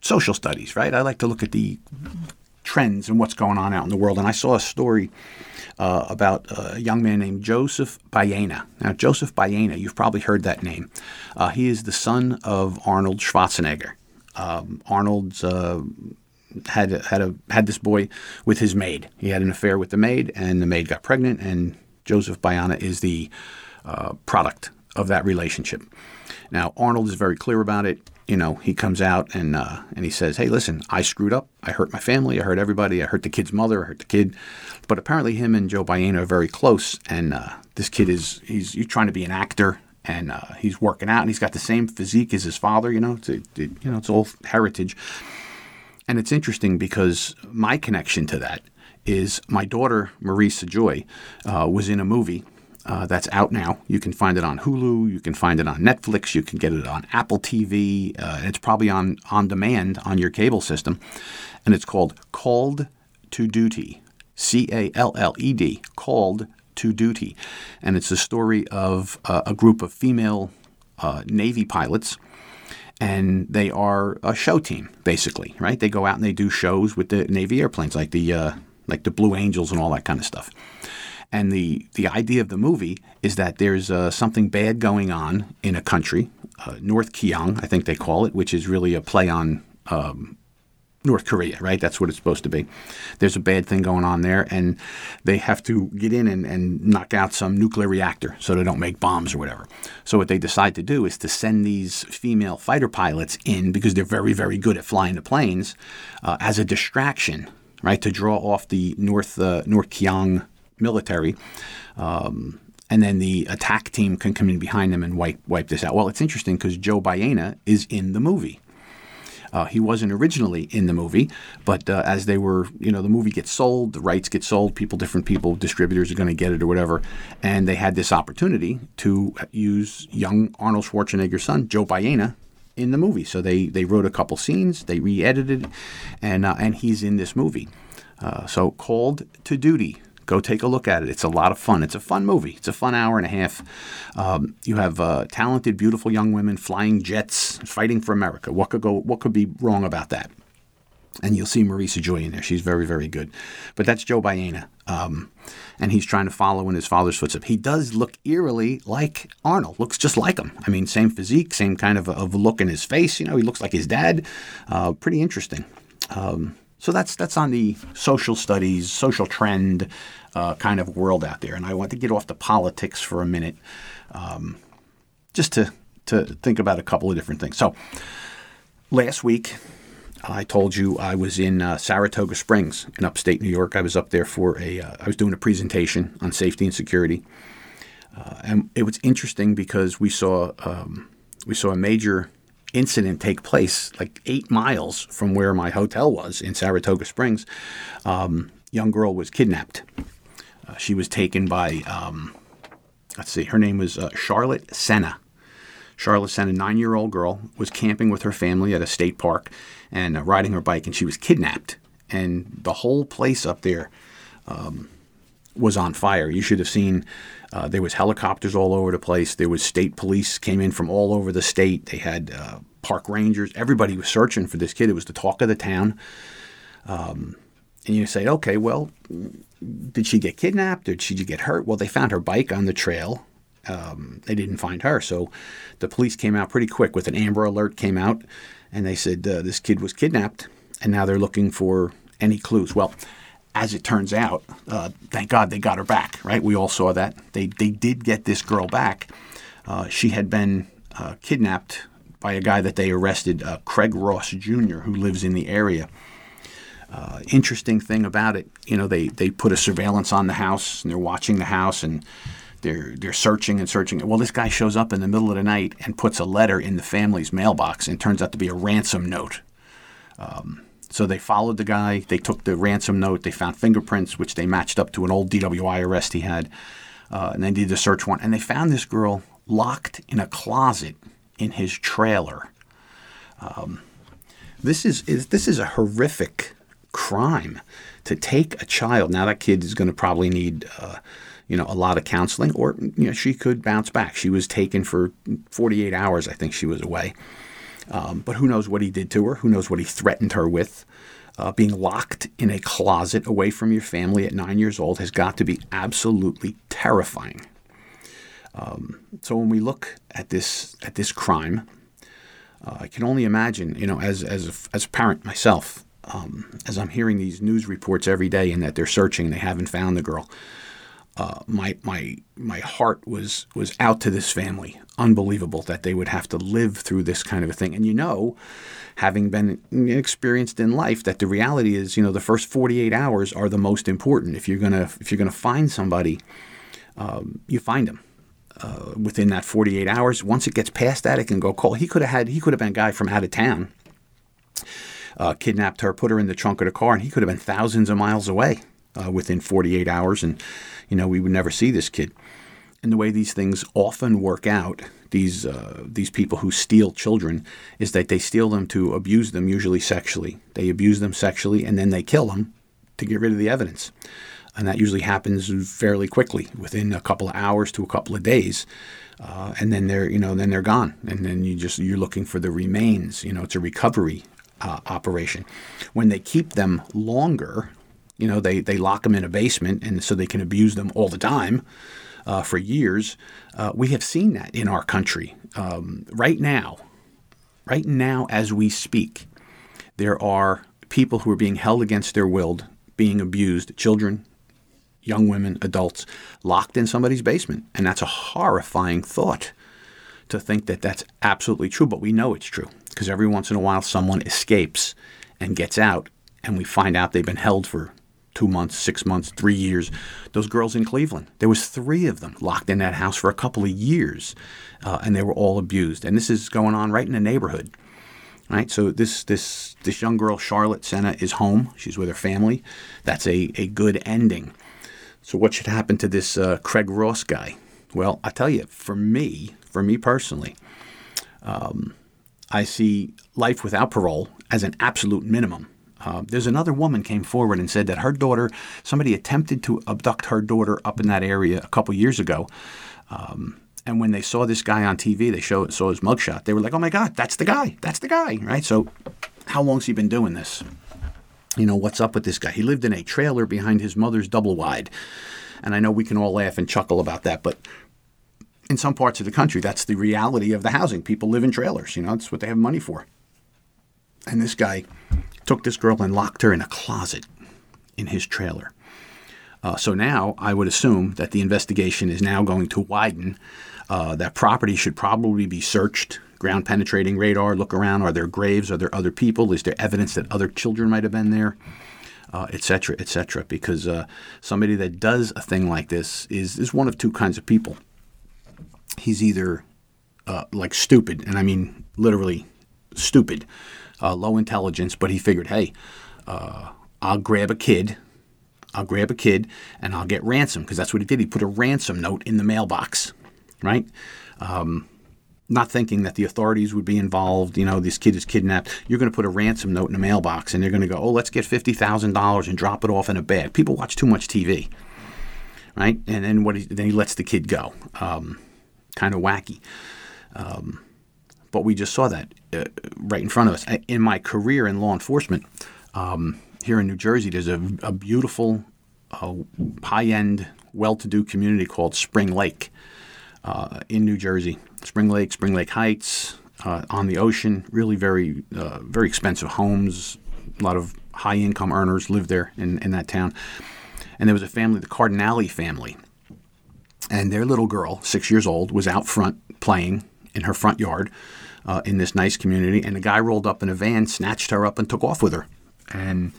social studies, right? I like to look at the trends and what's going on out in the world. And I saw a story uh, about a young man named Joseph Baena. Now, Joseph Baena, you've probably heard that name. Uh, he is the son of Arnold Schwarzenegger. Um, Arnold's uh, had had a had this boy with his maid. He had an affair with the maid, and the maid got pregnant, and Joseph Baena is the uh, product of that relationship. Now, Arnold is very clear about it. You know, he comes out and uh, and he says, "Hey, listen, I screwed up. I hurt my family. I hurt everybody. I hurt the kid's mother. I hurt the kid." But apparently, him and Joe Baena are very close, and uh, this kid is he's, he's trying to be an actor, and uh, he's working out, and he's got the same physique as his father. You know, it's it, you know, it's all heritage. And it's interesting because my connection to that is my daughter Marisa Joy uh, was in a movie uh, that's out now. You can find it on Hulu. You can find it on Netflix. You can get it on Apple TV. Uh, it's probably on on demand on your cable system, and it's called Called to Duty. C A L L E D. Called to Duty. And it's the story of uh, a group of female uh, Navy pilots. And they are a show team, basically, right? They go out and they do shows with the Navy airplanes, like the uh, like the Blue Angels and all that kind of stuff. And the the idea of the movie is that there's uh, something bad going on in a country, uh, North Kyong, I think they call it, which is really a play on um, North Korea, right? That's what it's supposed to be. There's a bad thing going on there, and they have to get in and, and knock out some nuclear reactor so they don't make bombs or whatever. So, what they decide to do is to send these female fighter pilots in because they're very, very good at flying the planes uh, as a distraction, right? To draw off the North, uh, North Kyong military. Um, and then the attack team can come in behind them and wipe wipe this out. Well, it's interesting because Joe Baena is in the movie. Uh, he wasn't originally in the movie, but uh, as they were, you know, the movie gets sold, the rights get sold, people, different people, distributors are going to get it or whatever, and they had this opportunity to use young Arnold Schwarzenegger's son, Joe Baena, in the movie. So they they wrote a couple scenes, they re-edited, and uh, and he's in this movie. Uh, so called to duty Go take a look at it. It's a lot of fun. It's a fun movie. It's a fun hour and a half. Um, you have uh, talented, beautiful young women flying jets, fighting for America. What could go? What could be wrong about that? And you'll see Marisa Joy in there. She's very, very good. But that's Joe Baena. Um, and he's trying to follow in his father's footsteps. He does look eerily like Arnold. Looks just like him. I mean, same physique, same kind of, of look in his face. You know, he looks like his dad. Uh, pretty interesting. Um, so that's that's on the social studies, social trend uh, kind of world out there. And I want to get off the politics for a minute, um, just to to think about a couple of different things. So last week. I told you I was in uh, Saratoga Springs in upstate New York. I was up there for a. Uh, I was doing a presentation on safety and security, uh, and it was interesting because we saw um, we saw a major incident take place like eight miles from where my hotel was in Saratoga Springs. Um, young girl was kidnapped. Uh, she was taken by, um, let's see, her name was uh, Charlotte Sena. Charlotte sent a nine year old girl, was camping with her family at a state park and uh, riding her bike, and she was kidnapped. And the whole place up there um, was on fire. You should have seen uh, there was helicopters all over the place. There was state police came in from all over the state. They had uh, park rangers. Everybody was searching for this kid. It was the talk of the town. Um, and you say, okay, well, did she get kidnapped? Did she get hurt? Well, they found her bike on the trail. Um, they didn't find her, so the police came out pretty quick with an Amber Alert. Came out, and they said uh, this kid was kidnapped, and now they're looking for any clues. Well, as it turns out, uh, thank God they got her back, right? We all saw that. They, they did get this girl back. Uh, she had been uh, kidnapped by a guy that they arrested, uh, Craig Ross Jr., who lives in the area. Uh, interesting thing about it, you know, they, they put a surveillance on the house and they're watching the house and they're they're searching and searching. Well, this guy shows up in the middle of the night and puts a letter in the family's mailbox and turns out to be a ransom note. Um, so they followed the guy. They took the ransom note. They found fingerprints, which they matched up to an old DWI arrest he had. Uh, and they did the search warrant. And they found this girl locked in a closet in his trailer. Um, this is, is this is a horrific crime to take a child. Now that kid is going to probably need. Uh, you know, a lot of counseling, or you know, she could bounce back. She was taken for 48 hours, I think she was away. Um, but who knows what he did to her? Who knows what he threatened her with? Uh, being locked in a closet away from your family at nine years old has got to be absolutely terrifying. Um, so when we look at this at this crime, uh, I can only imagine, you know, as as a, as a parent myself, um, as I'm hearing these news reports every day and that they're searching, and they haven't found the girl uh, my my my heart was was out to this family. Unbelievable that they would have to live through this kind of a thing. And you know, having been experienced in life, that the reality is, you know, the first 48 hours are the most important. If you're gonna if you're gonna find somebody, um, you find them. Uh, within that 48 hours, once it gets past that, it can go cold. He could have had he could have been a guy from out of town, uh, kidnapped her, put her in the trunk of the car, and he could have been thousands of miles away uh, within 48 hours, and you know we would never see this kid. And the way these things often work out, these uh, these people who steal children, is that they steal them to abuse them, usually sexually. They abuse them sexually, and then they kill them to get rid of the evidence. and that usually happens fairly quickly, within a couple of hours to a couple of days. Uh, and then they're you know then they're gone, and then you just you're looking for the remains. You know, it's a recovery uh, operation. When they keep them longer, you know they they lock them in a basement, and so they can abuse them all the time uh, for years. Uh, we have seen that in our country um, right now. Right now, as we speak, there are people who are being held against their will, being abused, children, young women, adults, locked in somebody's basement. And that's a horrifying thought to think that that's absolutely true, but we know it's true because every once in a while someone escapes and gets out, and we find out they've been held for two months, six months, three years. Those girls in Cleveland, there was three of them locked in that house for a couple of years, uh, and they were all abused. And this is going on right in the neighborhood. Right, so this this this young girl, Charlotte Sena, is home. She's with her family. That's a, a good ending. So what should happen to this uh, Craig Ross guy? Well, I tell you, for me, for me personally, um, I see life without parole as an absolute minimum. Uh, there's another woman came forward and said that her daughter, somebody attempted to abduct her daughter up in that area a couple years ago. Um, and when they saw this guy on TV, they show, saw his mugshot. They were like, "Oh my God, that's the guy! That's the guy!" Right? So, how long's he been doing this? You know, what's up with this guy? He lived in a trailer behind his mother's double wide, and I know we can all laugh and chuckle about that, but in some parts of the country, that's the reality of the housing. People live in trailers. You know, that's what they have money for. And this guy took this girl and locked her in a closet in his trailer. Uh, so now I would assume that the investigation is now going to widen. Uh, that property should probably be searched, ground penetrating radar, look around. Are there graves? Are there other people? Is there evidence that other children might have been there? Etc. Uh, Etc. Et because uh, somebody that does a thing like this is, is one of two kinds of people. He's either uh, like stupid, and I mean literally stupid, uh, low intelligence, but he figured, hey, I'll grab a kid I'll grab a kid and I'll get ransom because that's what he did. He put a ransom note in the mailbox, right? Um, not thinking that the authorities would be involved. You know, this kid is kidnapped. You're going to put a ransom note in a mailbox and they're going to go, oh, let's get $50,000 and drop it off in a bag. People watch too much TV, right? And then what? He, then he lets the kid go. Um, kind of wacky. Um, but we just saw that uh, right in front of us. In my career in law enforcement, um, here in New Jersey, there's a, a beautiful, uh, high end, well to do community called Spring Lake uh, in New Jersey. Spring Lake, Spring Lake Heights, uh, on the ocean, really very, uh, very expensive homes. A lot of high income earners live there in, in that town. And there was a family, the Cardinale family. And their little girl, six years old, was out front playing in her front yard uh, in this nice community. And the guy rolled up in a van, snatched her up, and took off with her and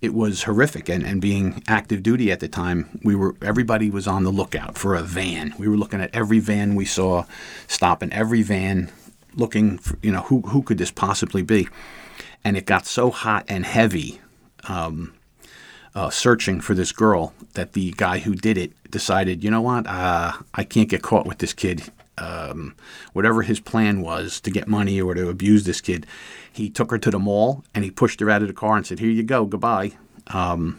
it was horrific. And, and being active duty at the time, we were everybody was on the lookout for a van. We were looking at every van we saw, stopping every van, looking for you know who who could this possibly be. And it got so hot and heavy, um, uh, searching for this girl, that the guy who did it decided, you know what, uh, I can't get caught with this kid. Um, whatever his plan was to get money or to abuse this kid, he took her to the mall and he pushed her out of the car and said, Here you go, goodbye. Um,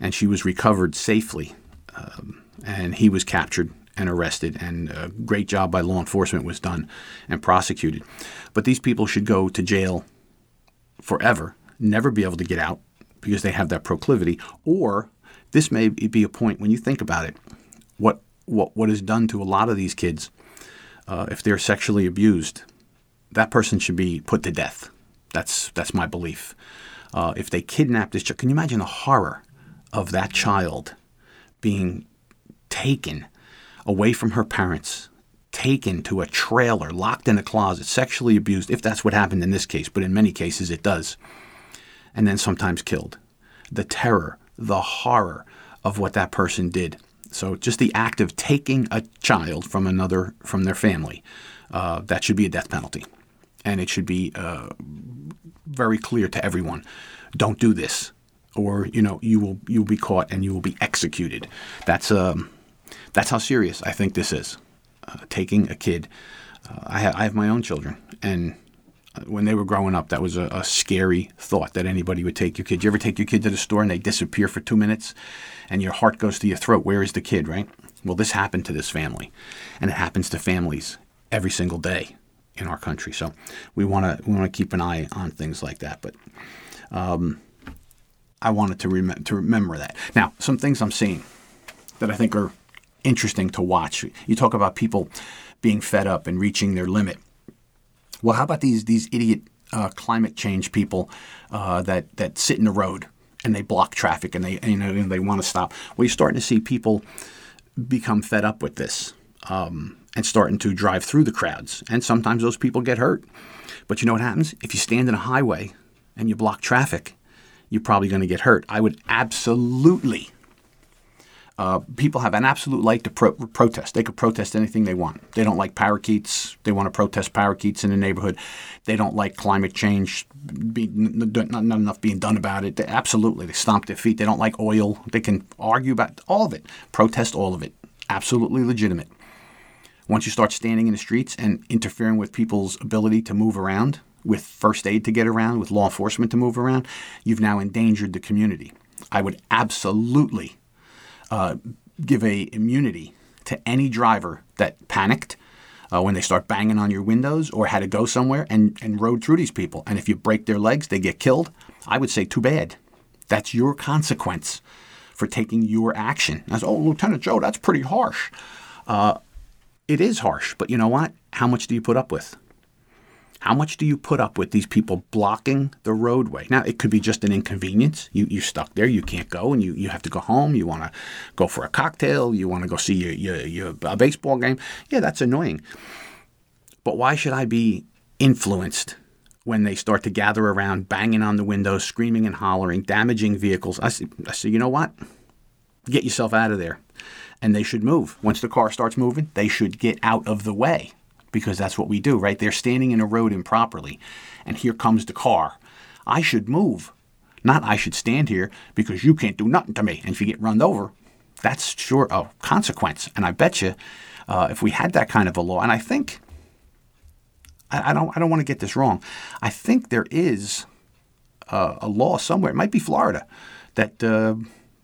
and she was recovered safely. Um, and he was captured and arrested, and a great job by law enforcement was done and prosecuted. But these people should go to jail forever, never be able to get out because they have that proclivity. Or this may be a point when you think about it, what what what is done to a lot of these kids uh, if they're sexually abused that person should be put to death. That's that's my belief. Uh, if they kidnap this child, can you imagine the horror of that child being taken away from her parents, taken to a trailer, locked in a closet, sexually abused, if that's what happened in this case, but in many cases it does, and then sometimes killed. The terror, the horror of what that person did. So just the act of taking a child from another, from their family, uh, that should be a death penalty and it should be uh, very clear to everyone: don't do this, or you know you will you will be caught and you will be executed. That's um, that's how serious I think this is. Uh, taking a kid. Uh, I, ha- I have my own children, and when they were growing up, that was a, a, scary thought that anybody would take your kid. You ever take your kid to the store and they disappear for two minutes and your heart goes to your throat? Where is the kid, right? Well, this happened to this family, and it happens to families every single day in our country. So we want to we want to keep an eye on things like that. But um, I wanted to, rem- to remember that. Now, some things I'm seeing that I think are interesting to watch. You talk about people being fed up and reaching their limit. Well, how about these these idiot uh, climate change people uh, that that sit in the road and they block traffic and they you know and they want to stop? Well, you're starting to see people become fed up with this um, and starting to drive through the crowds, and sometimes those people get hurt. But you know what happens if you stand in a highway and you block traffic? You're probably going to get hurt. I would absolutely uh, people have an absolute right to pro- protest. They could protest anything they want. They don't like parakeets. They want to protest parakeets in the neighborhood. They don't like climate change. Be, not, not enough being done about it. They, absolutely, they stomp their feet. They don't like oil. They can argue about all of it. Protest all of it. Absolutely legitimate. Once you start standing in the streets and interfering with people's ability to move around, with first aid to get around, with law enforcement to move around, you've now endangered the community. I would absolutely uh, give a immunity to any driver that panicked uh, when they start banging on your windows or had to go somewhere and, and rode through these people. And if you break their legs, they get killed. I would say, too bad. That's your consequence for taking your action. As oh, Lieutenant Joe, that's pretty harsh. Uh, it is harsh, but you know what? How much do you put up with? How much do you put up with these people blocking the roadway? Now, it could be just an inconvenience. You, you're stuck there, you can't go, and you, you have to go home. You want to go for a cocktail, you want to go see your, your, your a baseball game. Yeah, that's annoying. But why should I be influenced when they start to gather around, banging on the windows, screaming and hollering, damaging vehicles? I say, I say you know what? Get yourself out of there. And they should move. Once the car starts moving, they should get out of the way because that's what we do, right? They're standing in a road improperly, and here comes the car. I should move, not I should stand here because you can't do nothing to me. And if you get run over, that's sure a consequence. And I bet you, uh, if we had that kind of a law, and I think, I, I don't, I don't want to get this wrong. I think there is uh, a law somewhere. It might be Florida that. Uh,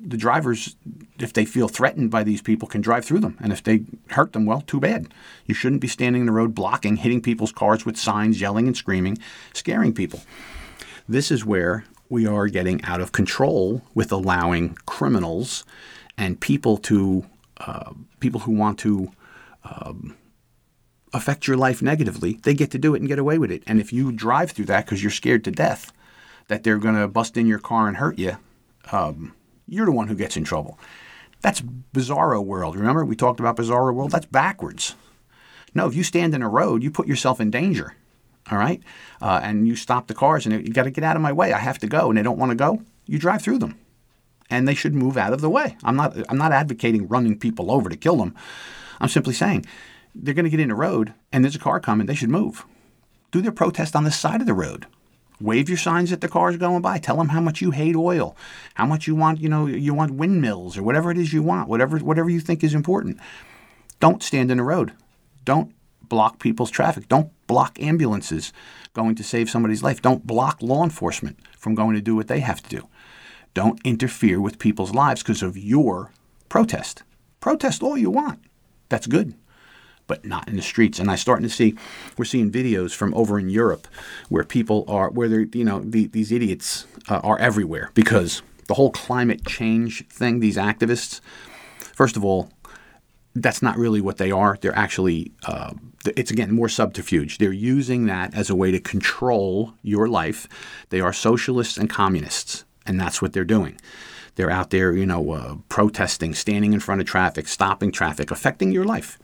the drivers, if they feel threatened by these people, can drive through them. And if they hurt them, well, too bad. You shouldn't be standing in the road blocking, hitting people's cars with signs, yelling and screaming, scaring people. This is where we are getting out of control with allowing criminals and people to uh, people who want to um, affect your life negatively. They get to do it and get away with it. And if you drive through that because you're scared to death that they're going to bust in your car and hurt you. Um, you're the one who gets in trouble. That's bizarro world. Remember, we talked about bizarro world? That's backwards. No, if you stand in a road, you put yourself in danger. All right? Uh, and you stop the cars and you got to get out of my way. I have to go. And they don't want to go. You drive through them. And they should move out of the way. I'm not, I'm not advocating running people over to kill them. I'm simply saying they're going to get in the road and there's a car coming. They should move. Do their protest on the side of the road. Wave your signs at the cars going by. Tell them how much you hate oil, how much you want, you know, you want windmills or whatever it is you want, whatever whatever you think is important. Don't stand in the road. Don't block people's traffic. Don't block ambulances going to save somebody's life. Don't block law enforcement from going to do what they have to do. Don't interfere with people's lives because of your protest. Protest all you want. That's good but not in the streets. And I'm starting to see, we're seeing videos from over in Europe where people are, where they're, you know, the, these idiots uh, are everywhere because the whole climate change thing, these activists, first of all, that's not really what they are. They're actually, uh, it's again more subterfuge. They're using that as a way to control your life. They are socialists and communists, and that's what they're doing. They're out there, you know, uh, protesting, standing in front of traffic, stopping traffic, affecting your life.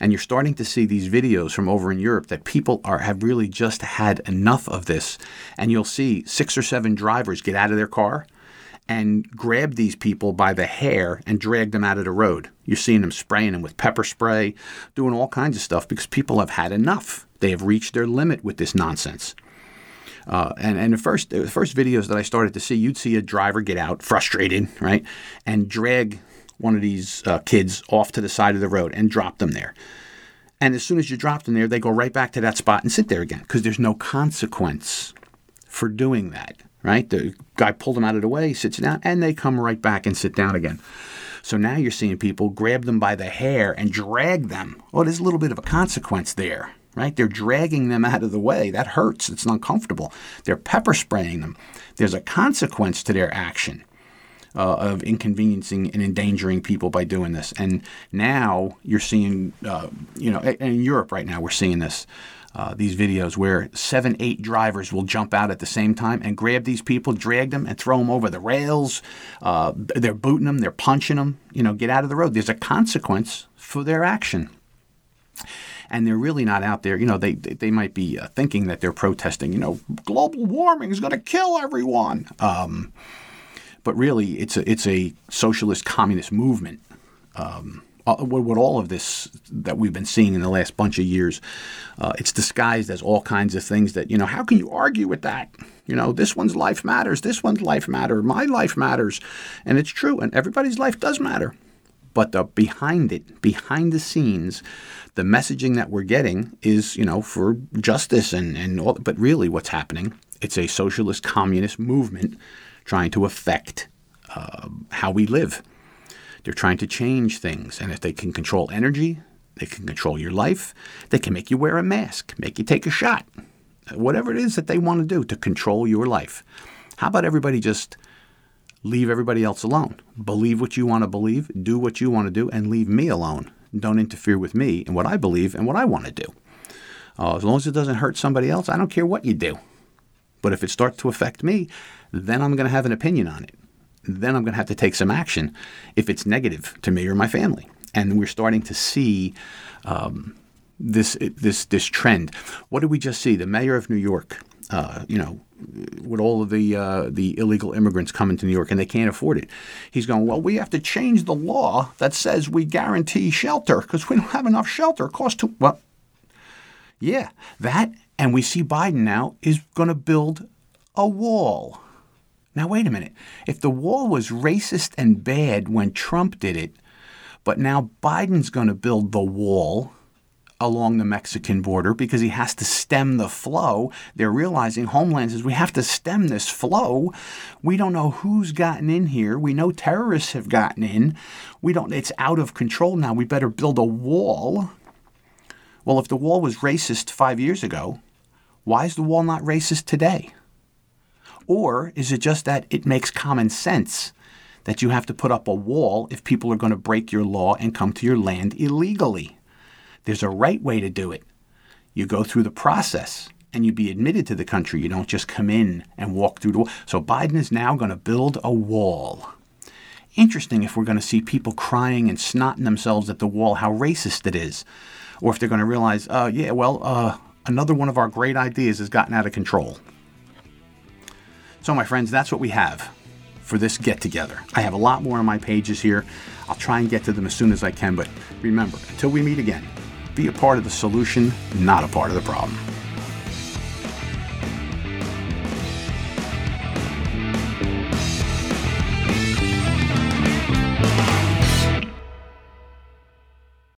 And you're starting to see these videos from over in Europe that people are have really just had enough of this. And you'll see six or seven drivers get out of their car and grab these people by the hair and drag them out of the road. You're seeing them spraying them with pepper spray, doing all kinds of stuff because people have had enough. They have reached their limit with this nonsense. Uh, and and the first the first videos that I started to see, you'd see a driver get out frustrated, right, and drag one of these uh, kids off to the side of the road and drop them there. And as soon as you drop them there, they go right back to that spot and sit there again because there's no consequence for doing that, right? The guy pulled them out of the way, sits down, and they come right back and sit down again. So now you're seeing people grab them by the hair and drag them. Oh, there's a little bit of a consequence there, right? They're dragging them out of the way. That hurts. It's uncomfortable. They're pepper spraying them. There's a consequence to their action. Uh, of inconveniencing and endangering people by doing this. And now you're seeing, uh, you know, in Europe right now, we're seeing this. Uh, these videos where seven, eight drivers will jump out at the same time and grab these people, drag them, and throw them over the rails. Uh, they're booting them, they're punching them. You know, get out of the road. There's a consequence for their action and they're really not out there. You know, they they might be uh, thinking that they're protesting. You know, global warming is going to kill everyone. Um, but really, it's a it's a socialist communist movement. Um, what, all of this that we've been seeing in the last bunch of years, uh, it's disguised as all kinds of things that you know. How can you argue with that? You know, this one's life matters. This one's life matter. My life matters, and it's true. And everybody's life does matter. But the, behind it, behind the scenes, the messaging that we're getting is, you know, for justice and, and all. But really, what's happening? It's a socialist communist movement trying to affect uh, how we live. They're trying to change things. And if they can control energy, they can control your life, they can make you wear a mask, make you take a shot, whatever it is that they want to do to control your life. How about everybody just leave everybody else alone? Believe what you want to believe, do what you want to do, and leave me alone don't interfere with me and what I believe and what I want to do. Uh, as long as it doesn't hurt somebody else, I don't care what you do. But if it starts to affect me, then I'm going to have an opinion on it. Then I'm going to have to take some action if it's negative to me or my family. And we're starting to see um, this this this trend. What did we just see? The mayor of New York, uh, you know, with all of the uh, the illegal immigrants coming to New York and they can't afford it. He's going, well, we have to change the law that says we guarantee shelter because we don't have enough shelter. It costs too well. Yeah, that, and we see Biden now is going to build a wall. Now wait a minute. If the wall was racist and bad when Trump did it, but now Biden's going to build the wall along the Mexican border because he has to stem the flow. They're realizing Homeland says we have to stem this flow. We don't know who's gotten in here. We know terrorists have gotten in. We don't it's out of control now. We better build a wall. Well, if the wall was racist 5 years ago, why is the wall not racist today? Or is it just that it makes common sense that you have to put up a wall if people are going to break your law and come to your land illegally? There's a right way to do it. You go through the process and you be admitted to the country. You don't just come in and walk through the wall. So Biden is now going to build a wall. Interesting if we're going to see people crying and snotting themselves at the wall, how racist it is. Or if they're going to realize, uh, yeah, well, uh, another one of our great ideas has gotten out of control. So, my friends, that's what we have for this get together. I have a lot more on my pages here. I'll try and get to them as soon as I can, but remember, until we meet again, be a part of the solution, not a part of the problem.